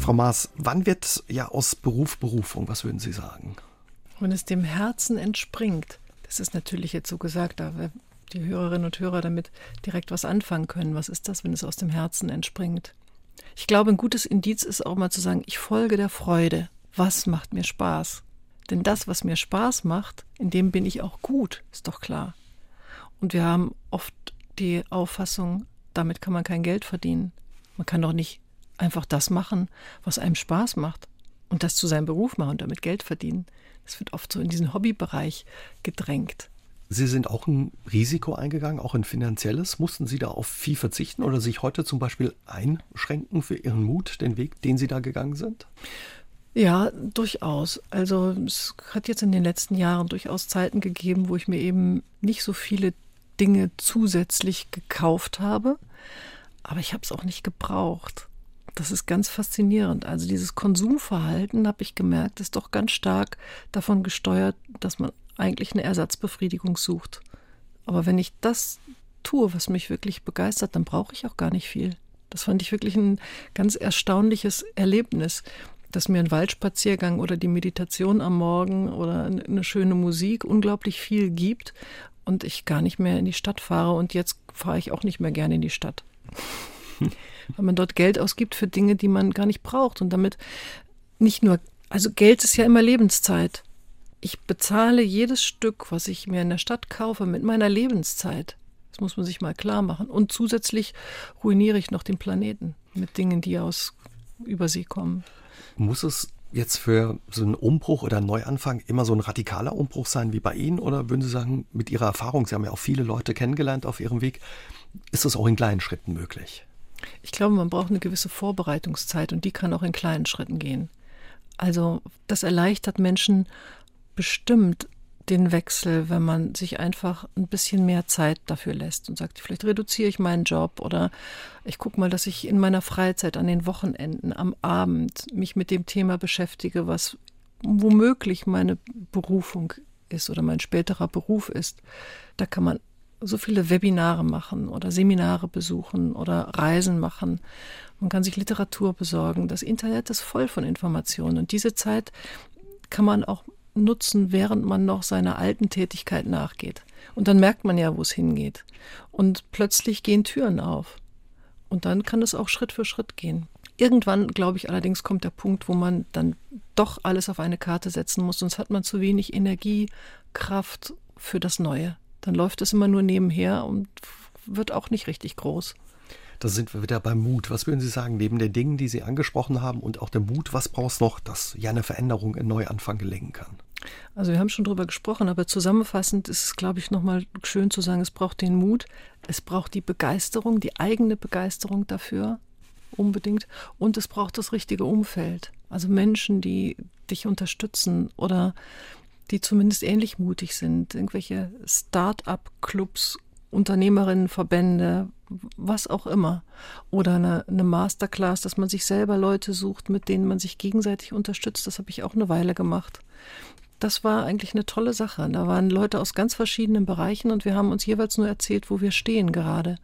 Frau Maas, wann wird ja aus Beruf Berufung? Was würden Sie sagen? Wenn es dem Herzen entspringt. Das ist natürlich jetzt so gesagt, da die Hörerinnen und Hörer damit direkt was anfangen können. Was ist das, wenn es aus dem Herzen entspringt? Ich glaube, ein gutes Indiz ist auch mal zu sagen, ich folge der Freude. Was macht mir Spaß? Denn das, was mir Spaß macht, in dem bin ich auch gut, ist doch klar. Und wir haben oft die Auffassung, damit kann man kein Geld verdienen. Man kann doch nicht einfach das machen, was einem Spaß macht und das zu seinem Beruf machen und damit Geld verdienen. Das wird oft so in diesen Hobbybereich gedrängt. Sie sind auch ein Risiko eingegangen, auch ein finanzielles. Mussten Sie da auf viel verzichten oder sich heute zum Beispiel einschränken für Ihren Mut, den Weg, den Sie da gegangen sind? Ja, durchaus. Also es hat jetzt in den letzten Jahren durchaus Zeiten gegeben, wo ich mir eben nicht so viele Dinge zusätzlich gekauft habe, aber ich habe es auch nicht gebraucht. Das ist ganz faszinierend. Also dieses Konsumverhalten, habe ich gemerkt, ist doch ganz stark davon gesteuert, dass man eigentlich eine Ersatzbefriedigung sucht. Aber wenn ich das tue, was mich wirklich begeistert, dann brauche ich auch gar nicht viel. Das fand ich wirklich ein ganz erstaunliches Erlebnis, dass mir ein Waldspaziergang oder die Meditation am Morgen oder eine schöne Musik unglaublich viel gibt und ich gar nicht mehr in die Stadt fahre und jetzt fahre ich auch nicht mehr gerne in die Stadt. Weil man dort Geld ausgibt für Dinge, die man gar nicht braucht und damit nicht nur, also Geld ist ja immer Lebenszeit. Ich bezahle jedes Stück, was ich mir in der Stadt kaufe, mit meiner Lebenszeit. Das muss man sich mal klar machen. Und zusätzlich ruiniere ich noch den Planeten mit Dingen, die aus Übersee kommen. Muss es jetzt für so einen Umbruch oder einen Neuanfang immer so ein radikaler Umbruch sein wie bei Ihnen? Oder würden Sie sagen, mit Ihrer Erfahrung, Sie haben ja auch viele Leute kennengelernt auf Ihrem Weg, ist das auch in kleinen Schritten möglich? Ich glaube, man braucht eine gewisse Vorbereitungszeit und die kann auch in kleinen Schritten gehen. Also das erleichtert Menschen bestimmt den Wechsel, wenn man sich einfach ein bisschen mehr Zeit dafür lässt und sagt, vielleicht reduziere ich meinen Job oder ich gucke mal, dass ich in meiner Freizeit an den Wochenenden, am Abend mich mit dem Thema beschäftige, was womöglich meine Berufung ist oder mein späterer Beruf ist. Da kann man so viele Webinare machen oder Seminare besuchen oder Reisen machen. Man kann sich Literatur besorgen. Das Internet ist voll von Informationen und diese Zeit kann man auch nutzen, während man noch seiner alten Tätigkeit nachgeht. Und dann merkt man ja, wo es hingeht. Und plötzlich gehen Türen auf. Und dann kann es auch Schritt für Schritt gehen. Irgendwann, glaube ich, allerdings kommt der Punkt, wo man dann doch alles auf eine Karte setzen muss, sonst hat man zu wenig Energie, Kraft für das Neue. Dann läuft es immer nur nebenher und wird auch nicht richtig groß. Da sind wir wieder beim Mut. Was würden Sie sagen, neben den Dingen, die Sie angesprochen haben und auch dem Mut, was braucht es noch, dass ja eine Veränderung, ein Neuanfang gelingen kann? Also wir haben schon drüber gesprochen, aber zusammenfassend ist es, glaube ich, nochmal schön zu sagen, es braucht den Mut, es braucht die Begeisterung, die eigene Begeisterung dafür, unbedingt, und es braucht das richtige Umfeld. Also Menschen, die dich unterstützen oder die zumindest ähnlich mutig sind, irgendwelche Start-up-Clubs, Unternehmerinnenverbände, was auch immer. Oder eine, eine, Masterclass, dass man sich selber Leute sucht, mit denen man sich gegenseitig unterstützt. Das habe ich auch eine Weile gemacht das war eigentlich eine tolle Sache. Da waren Leute aus ganz verschiedenen Bereichen und wir haben uns jeweils nur erzählt, wo wir stehen gerade.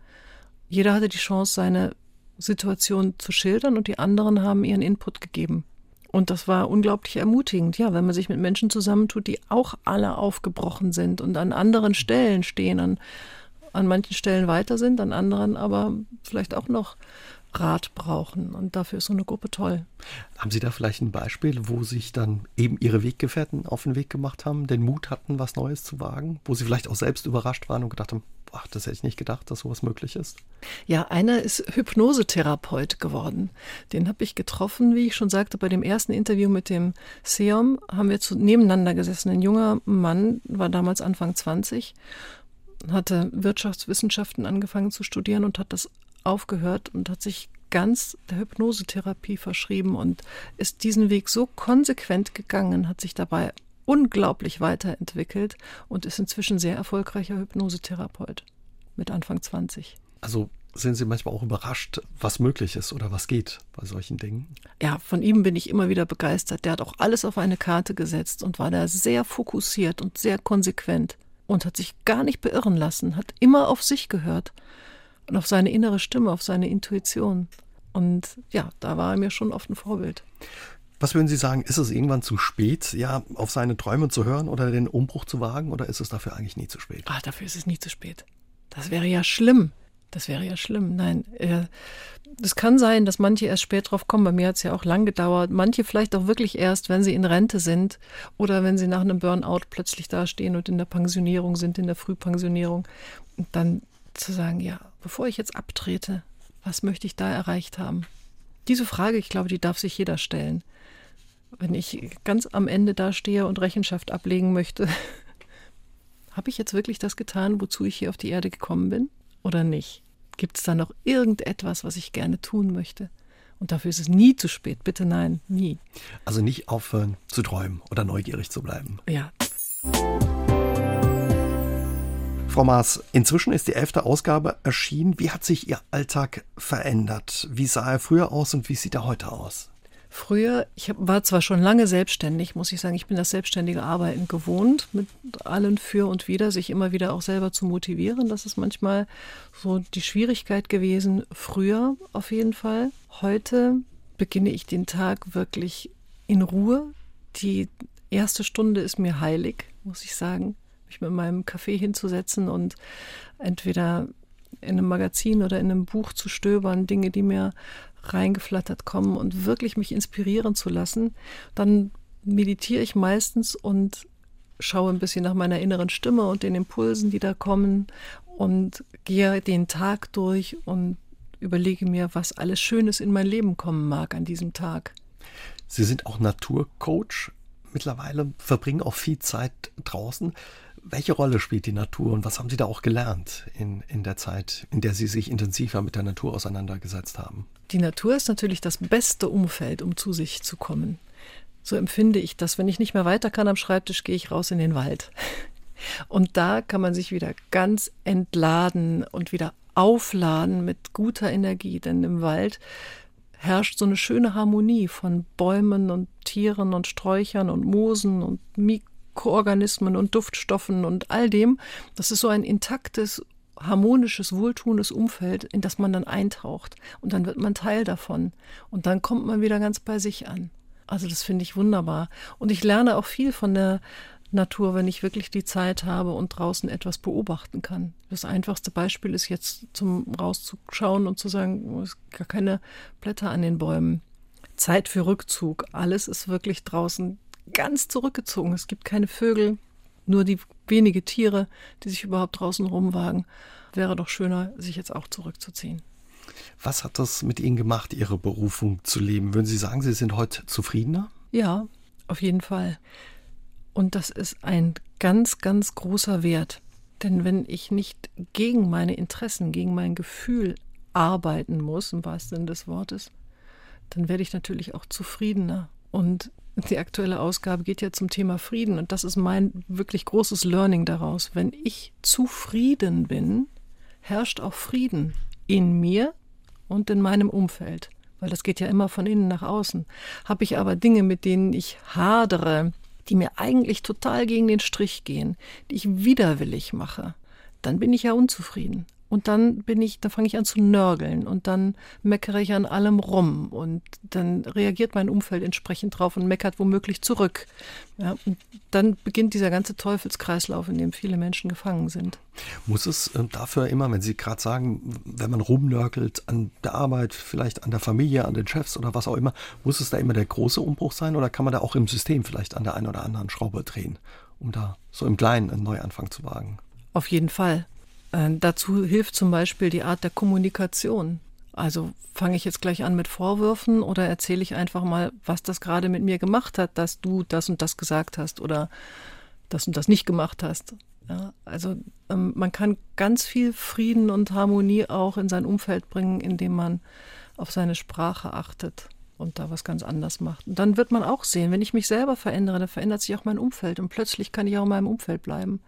Jeder hatte die Chance, seine Situation zu schildern und die anderen haben ihren Input gegeben. Und das war unglaublich ermutigend, ja, wenn man sich mit Menschen zusammentut, die auch alle aufgebrochen sind und an anderen Stellen stehen, an, an manchen Stellen weiter sind, an anderen aber vielleicht auch noch Rat brauchen. Und dafür ist so eine Gruppe toll. Haben Sie da vielleicht ein Beispiel, wo sich dann eben Ihre Weggefährten auf den Weg gemacht haben, den Mut hatten, was Neues zu wagen, wo Sie vielleicht auch selbst überrascht waren und gedacht haben, ach, das hätte ich nicht gedacht, dass sowas möglich ist? Ja, einer ist Hypnosetherapeut geworden. Den habe ich getroffen, wie ich schon sagte, bei dem ersten Interview mit dem Seom haben wir zu, nebeneinander gesessen. Ein junger Mann war damals Anfang 20 hatte Wirtschaftswissenschaften angefangen zu studieren und hat das aufgehört und hat sich ganz der Hypnosetherapie verschrieben und ist diesen Weg so konsequent gegangen, hat sich dabei unglaublich weiterentwickelt und ist inzwischen sehr erfolgreicher Hypnosetherapeut mit Anfang 20. Also sind Sie manchmal auch überrascht, was möglich ist oder was geht bei solchen Dingen? Ja, von ihm bin ich immer wieder begeistert. Der hat auch alles auf eine Karte gesetzt und war da sehr fokussiert und sehr konsequent und hat sich gar nicht beirren lassen, hat immer auf sich gehört und auf seine innere Stimme, auf seine Intuition. Und ja, da war er mir schon oft ein Vorbild. Was würden Sie sagen, ist es irgendwann zu spät, ja, auf seine Träume zu hören oder den Umbruch zu wagen oder ist es dafür eigentlich nie zu spät? Ah, dafür ist es nie zu spät. Das wäre ja schlimm. Das wäre ja schlimm. Nein, es kann sein, dass manche erst spät drauf kommen. Bei mir hat es ja auch lang gedauert. Manche vielleicht auch wirklich erst, wenn sie in Rente sind oder wenn sie nach einem Burnout plötzlich dastehen und in der Pensionierung sind, in der Frühpensionierung. dann zu sagen, ja, bevor ich jetzt abtrete, was möchte ich da erreicht haben? Diese Frage, ich glaube, die darf sich jeder stellen. Wenn ich ganz am Ende dastehe und Rechenschaft ablegen möchte, habe ich jetzt wirklich das getan, wozu ich hier auf die Erde gekommen bin oder nicht? Gibt es da noch irgendetwas, was ich gerne tun möchte? Und dafür ist es nie zu spät. Bitte nein, nie. Also nicht aufhören zu träumen oder neugierig zu bleiben. Ja. Frau Maas, inzwischen ist die elfte Ausgabe erschienen. Wie hat sich Ihr Alltag verändert? Wie sah er früher aus und wie sieht er heute aus? Früher, ich war zwar schon lange selbstständig, muss ich sagen, ich bin das selbstständige Arbeiten gewohnt, mit allen für und wider, sich immer wieder auch selber zu motivieren. Das ist manchmal so die Schwierigkeit gewesen, früher auf jeden Fall. Heute beginne ich den Tag wirklich in Ruhe. Die erste Stunde ist mir heilig, muss ich sagen mich mit meinem Kaffee hinzusetzen und entweder in einem Magazin oder in einem Buch zu stöbern, Dinge, die mir reingeflattert kommen und wirklich mich inspirieren zu lassen, dann meditiere ich meistens und schaue ein bisschen nach meiner inneren Stimme und den Impulsen, die da kommen und gehe den Tag durch und überlege mir, was alles Schönes in mein Leben kommen mag an diesem Tag. Sie sind auch Naturcoach mittlerweile, verbringen auch viel Zeit draußen. Welche Rolle spielt die Natur und was haben Sie da auch gelernt in, in der Zeit, in der Sie sich intensiver mit der Natur auseinandergesetzt haben? Die Natur ist natürlich das beste Umfeld, um zu sich zu kommen. So empfinde ich das. Wenn ich nicht mehr weiter kann am Schreibtisch, gehe ich raus in den Wald. Und da kann man sich wieder ganz entladen und wieder aufladen mit guter Energie, denn im Wald herrscht so eine schöne Harmonie von Bäumen und Tieren und Sträuchern und Moosen und Mik Mikroorganismen und Duftstoffen und all dem. Das ist so ein intaktes, harmonisches, wohltuendes Umfeld, in das man dann eintaucht. Und dann wird man Teil davon. Und dann kommt man wieder ganz bei sich an. Also das finde ich wunderbar. Und ich lerne auch viel von der Natur, wenn ich wirklich die Zeit habe und draußen etwas beobachten kann. Das einfachste Beispiel ist jetzt zum rauszuschauen und zu sagen, es ist gar keine Blätter an den Bäumen. Zeit für Rückzug. Alles ist wirklich draußen ganz zurückgezogen. Es gibt keine Vögel, nur die wenige Tiere, die sich überhaupt draußen rumwagen. Wäre doch schöner, sich jetzt auch zurückzuziehen. Was hat das mit Ihnen gemacht, Ihre Berufung zu leben? Würden Sie sagen, Sie sind heute zufriedener? Ja, auf jeden Fall. Und das ist ein ganz, ganz großer Wert. Denn wenn ich nicht gegen meine Interessen, gegen mein Gefühl arbeiten muss, im wahrsten Sinne des Wortes, dann werde ich natürlich auch zufriedener. Und die aktuelle Ausgabe geht ja zum Thema Frieden und das ist mein wirklich großes Learning daraus. Wenn ich zufrieden bin, herrscht auch Frieden in mir und in meinem Umfeld, weil das geht ja immer von innen nach außen. Habe ich aber Dinge, mit denen ich hadere, die mir eigentlich total gegen den Strich gehen, die ich widerwillig mache, dann bin ich ja unzufrieden. Und dann bin ich, da fange ich an zu nörgeln und dann meckere ich an allem rum und dann reagiert mein Umfeld entsprechend drauf und meckert womöglich zurück. Ja, und dann beginnt dieser ganze Teufelskreislauf, in dem viele Menschen gefangen sind. Muss es äh, dafür immer, wenn Sie gerade sagen, wenn man rumnörgelt an der Arbeit, vielleicht an der Familie, an den Chefs oder was auch immer, muss es da immer der große Umbruch sein oder kann man da auch im System vielleicht an der einen oder anderen Schraube drehen, um da so im Kleinen einen Neuanfang zu wagen? Auf jeden Fall. Äh, dazu hilft zum Beispiel die Art der Kommunikation. Also fange ich jetzt gleich an mit Vorwürfen oder erzähle ich einfach mal, was das gerade mit mir gemacht hat, dass du das und das gesagt hast oder das und das nicht gemacht hast. Ja, also ähm, man kann ganz viel Frieden und Harmonie auch in sein Umfeld bringen, indem man auf seine Sprache achtet und da was ganz anders macht. Und dann wird man auch sehen, wenn ich mich selber verändere, dann verändert sich auch mein Umfeld und plötzlich kann ich auch in meinem Umfeld bleiben.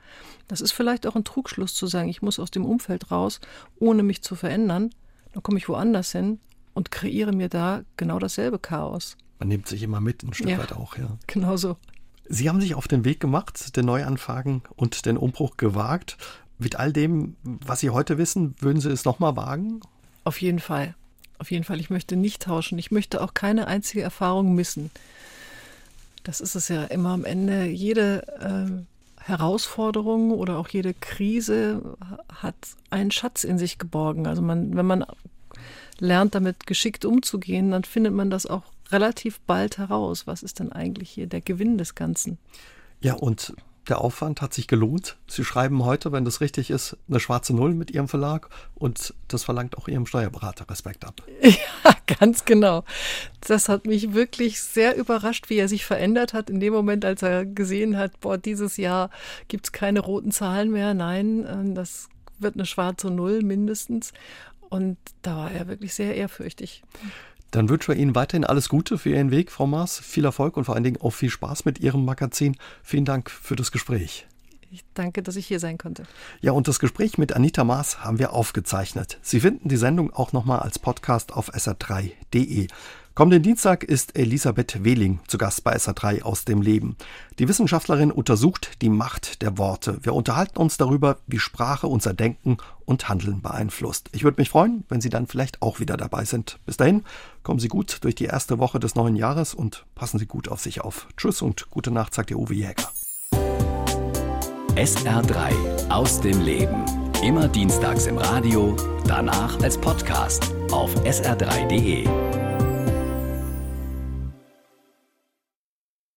Das ist vielleicht auch ein Trugschluss zu sagen, ich muss aus dem Umfeld raus, ohne mich zu verändern. Dann komme ich woanders hin und kreiere mir da genau dasselbe Chaos. Man nimmt sich immer mit, ein Stück ja, weit auch, ja. Genau so. Sie haben sich auf den Weg gemacht, den Neuanfang und den Umbruch gewagt. Mit all dem, was Sie heute wissen, würden Sie es nochmal wagen? Auf jeden Fall. Auf jeden Fall, ich möchte nicht tauschen. Ich möchte auch keine einzige Erfahrung missen. Das ist es ja immer am Ende. Jede äh, Herausforderung oder auch jede Krise hat einen Schatz in sich geborgen. Also man, wenn man lernt, damit geschickt umzugehen, dann findet man das auch relativ bald heraus. Was ist denn eigentlich hier der Gewinn des Ganzen? Ja, und der Aufwand hat sich gelohnt. Sie schreiben heute, wenn das richtig ist, eine schwarze Null mit Ihrem Verlag und das verlangt auch Ihrem Steuerberater Respekt ab. Ja, ganz genau. Das hat mich wirklich sehr überrascht, wie er sich verändert hat in dem Moment, als er gesehen hat, boah, dieses Jahr gibt es keine roten Zahlen mehr. Nein, ähm, das wird eine schwarze Null mindestens. Und da war er wirklich sehr ehrfürchtig. Dann wünschen wir Ihnen weiterhin alles Gute für Ihren Weg, Frau Maas. Viel Erfolg und vor allen Dingen auch viel Spaß mit Ihrem Magazin. Vielen Dank für das Gespräch. Ich danke, dass ich hier sein konnte. Ja, und das Gespräch mit Anita Maas haben wir aufgezeichnet. Sie finden die Sendung auch nochmal als Podcast auf sr3.de. Kommenden Dienstag ist Elisabeth Wehling zu Gast bei SA3 aus dem Leben. Die Wissenschaftlerin untersucht die Macht der Worte. Wir unterhalten uns darüber, wie Sprache unser Denken und Handeln beeinflusst. Ich würde mich freuen, wenn Sie dann vielleicht auch wieder dabei sind. Bis dahin, kommen Sie gut durch die erste Woche des neuen Jahres und passen Sie gut auf sich auf. Tschüss und gute Nacht, sagt der Uwe Jäger. SR3 aus dem Leben. Immer dienstags im Radio, danach als Podcast auf sr3.de.